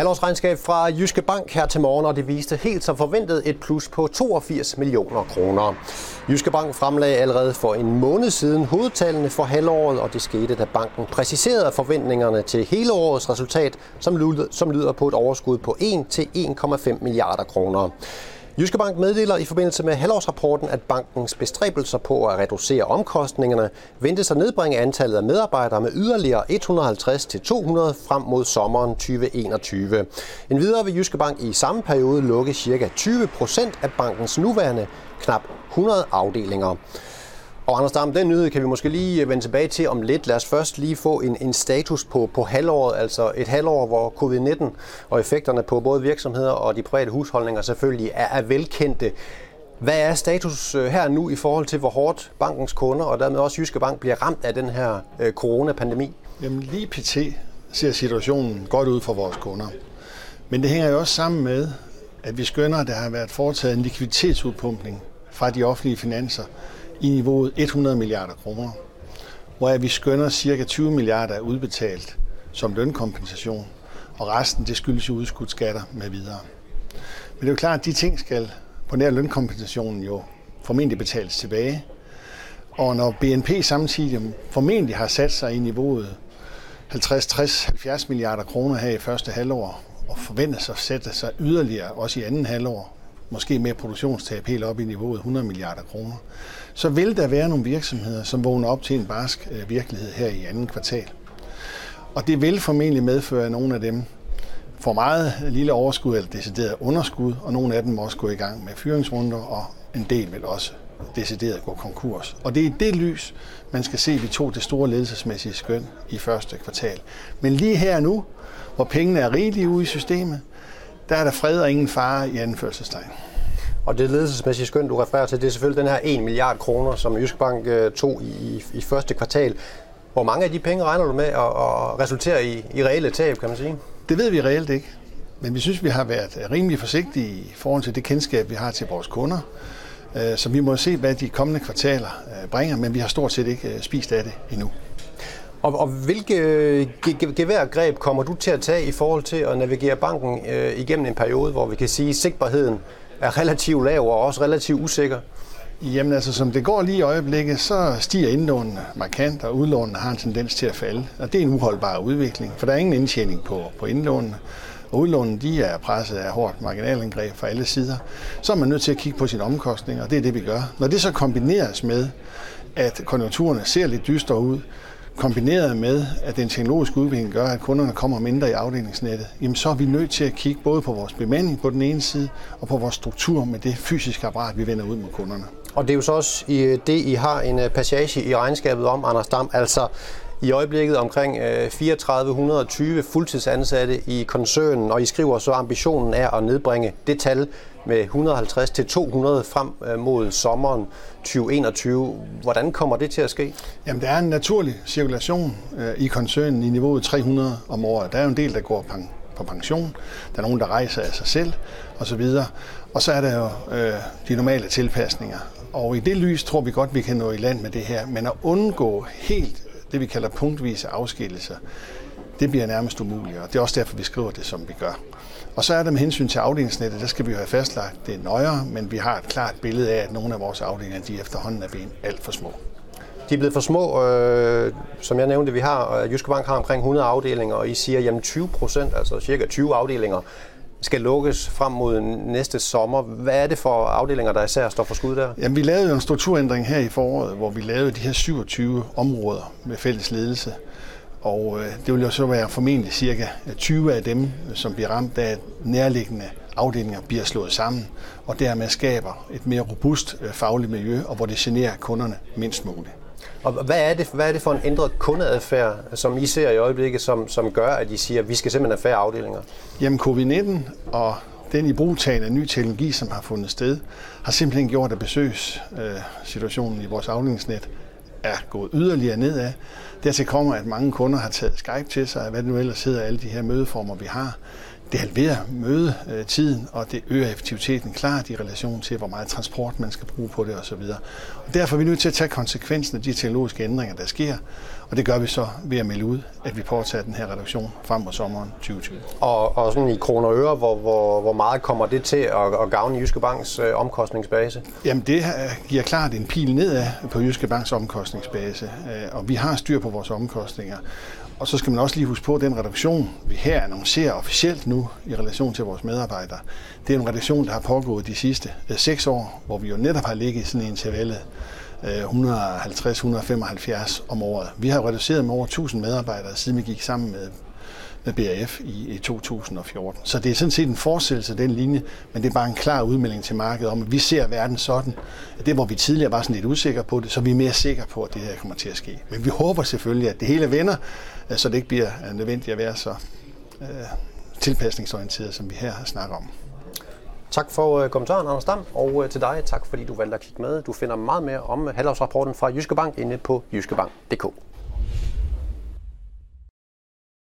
Halvårsregnskab fra Jyske Bank her til morgen, og det viste helt som forventet et plus på 82 millioner kroner. Jyske Bank fremlagde allerede for en måned siden hovedtallene for halvåret, og det skete, da banken præciserede forventningerne til hele årets resultat, som lyder, som lyder på et overskud på 1 til 1,5 milliarder kroner. Jyske Bank meddeler i forbindelse med halvårsrapporten, at bankens bestræbelser på at reducere omkostningerne ventes at nedbringe antallet af medarbejdere med yderligere 150-200 frem mod sommeren 2021. En videre vil Jyske Bank i samme periode lukke ca. 20 procent af bankens nuværende knap 100 afdelinger. Og Anders Dam, den nyhed kan vi måske lige øh, vende tilbage til om lidt. Lad os først lige få en, en status på, på halvåret, altså et halvår, hvor covid-19 og effekterne på både virksomheder og de private husholdninger selvfølgelig er, er velkendte. Hvad er status øh, her nu i forhold til, hvor hårdt bankens kunder og dermed også Jyske Bank bliver ramt af den her øh, coronapandemi? Jamen lige pt. ser situationen godt ud for vores kunder. Men det hænger jo også sammen med, at vi skønner, at der har været foretaget en likviditetsudpumpning fra de offentlige finanser i niveauet 100 milliarder kroner, hvor vi skønner ca. 20 milliarder er udbetalt som lønkompensation, og resten det skyldes jo udskudt skatter med videre. Men det er jo klart, at de ting skal på nær lønkompensationen jo formentlig betales tilbage. Og når BNP samtidig formentlig har sat sig i niveauet 50, 60, 70 milliarder kroner her i første halvår, og forventes at sætte sig yderligere også i anden halvår, måske med produktionstab helt op i niveauet 100 milliarder kroner, så vil der være nogle virksomheder, som vågner op til en barsk øh, virkelighed her i anden kvartal. Og det vil formentlig medføre, at nogle af dem får meget lille overskud eller decideret underskud, og nogle af dem må også gå i gang med fyringsrunder, og en del vil også decideret gå konkurs. Og det er i det lys, man skal se, at vi tog det store ledelsesmæssige skøn i første kvartal. Men lige her nu, hvor pengene er rigelige ude i systemet, der er der fred og ingen fare i anførselstegn. Og det ledelsesmæssige skøn, du refererer til, det er selvfølgelig den her 1 milliard kroner, som Jysk Bank øh, tog i, i første kvartal. Hvor mange af de penge regner du med at, at resultere i, i reelle tab, kan man sige? Det ved vi reelt ikke. Men vi synes, vi har været rimelig forsigtige i forhold til det kendskab, vi har til vores kunder. Øh, så vi må se, hvad de kommende kvartaler øh, bringer, men vi har stort set ikke spist af det endnu. Og, og hvilke geværgreb kommer du til at tage i forhold til at navigere banken øh, igennem en periode, hvor vi kan sige, at sigtbarheden er relativt lav og også relativt usikker? Jamen altså, som det går lige i øjeblikket, så stiger indlånene markant, og udlånene har en tendens til at falde. Og det er en uholdbar udvikling, for der er ingen indtjening på, på indlånene. Og udlånene de er presset af hårdt marginalangreb fra alle sider. Så er man nødt til at kigge på sine omkostninger, og det er det, vi gør. Når det så kombineres med, at konjunkturerne ser lidt dystre ud, kombineret med, at den teknologiske udvikling gør, at kunderne kommer mindre i afdelingsnettet, jamen så er vi nødt til at kigge både på vores bemanding på den ene side, og på vores struktur med det fysiske apparat, vi vender ud mod kunderne. Og det er jo så også det, I har en øh, passage i regnskabet om, Anders Dam, altså i øjeblikket omkring øh, 3420 fuldtidsansatte i koncernen, og I skriver så, at ambitionen er at nedbringe det tal med 150 til 200 frem øh, mod sommeren 2021. Hvordan kommer det til at ske? Jamen, der er en naturlig cirkulation øh, i koncernen i niveauet 300 om året. Der er jo en del, der går på pension. Der er nogen, der rejser af sig selv osv. Og så er der jo øh, de normale tilpasninger. Og i det lys tror vi godt, vi kan nå i land med det her. Men at undgå helt det, vi kalder punktvise afskillelser, det bliver nærmest umuligt. Og det er også derfor, vi skriver det, som vi gør. Og så er der med hensyn til afdelingsnettet, der skal vi jo have fastlagt det nøjere, men vi har et klart billede af, at nogle af vores afdelinger, de efterhånden er blevet alt for små. De er blevet for små, øh, som jeg nævnte, vi har, øh, Jyske Bank har omkring 100 afdelinger, og I siger, at 20 procent, altså cirka 20 afdelinger, skal lukkes frem mod næste sommer. Hvad er det for afdelinger, der især står for skud der? Jamen, vi lavede jo en strukturændring her i foråret, hvor vi lavede de her 27 områder med fælles ledelse. Og øh, det vil jo så være formentlig cirka 20 af dem, som bliver ramt af nærliggende afdelinger bliver slået sammen, og dermed skaber et mere robust øh, fagligt miljø, og hvor det generer kunderne mindst muligt. Og hvad er, det, hvad er det for en ændret kundeadfærd, som I ser i øjeblikket, som, som gør, at I siger, at vi skal simpelthen have færre afdelinger? Jamen covid-19 og den i brugtagen af ny teknologi, som har fundet sted, har simpelthen gjort, at besøgssituationen øh, i vores afdelingsnet er gået yderligere nedad. Dertil kommer, at mange kunder har taget Skype til sig, hvad det nu ellers hedder, alle de her mødeformer, vi har. Det halverer mødetiden, og det øger effektiviteten klart i relation til, hvor meget transport man skal bruge på det osv. Og derfor er vi nødt til at tage konsekvensen af de teknologiske ændringer, der sker, og det gør vi så ved at melde ud, at vi påtager den her reduktion frem mod sommeren 2020. Og, og sådan i kroner og øre, hvor, hvor, hvor meget kommer det til at, at gavne Jyske Banks øh, omkostningsbase? Jamen det giver klart en pil nedad på Jyske Banks omkostningsbase, øh, og vi har styr på vores omkostninger. Og så skal man også lige huske på, at den reduktion, vi her annoncerer officielt nu i relation til vores medarbejdere, det er en reduktion, der har pågået de sidste øh, seks år, hvor vi jo netop har ligget i sådan en intervallet øh, 150-175 om året. Vi har reduceret med over 1000 medarbejdere, siden vi gik sammen med med BRF i, i 2014. Så det er sådan set en fortsættelse af den linje, men det er bare en klar udmelding til markedet om, at vi ser verden sådan. At det, hvor vi tidligere var sådan lidt usikre på det, så vi er mere sikre på, at det her kommer til at ske. Men vi håber selvfølgelig, at det hele vender, Øh, så det ikke bliver øh, nødvendigt at være så uh, tilpasningsorienteret, som vi her snakker om. Tak for kommentaren, Anders Dam, og til dig tak, fordi du valgte at kigge med. Du finder meget mere om halvårsrapporten fra Jyske Bank inde på jyskebank.dk.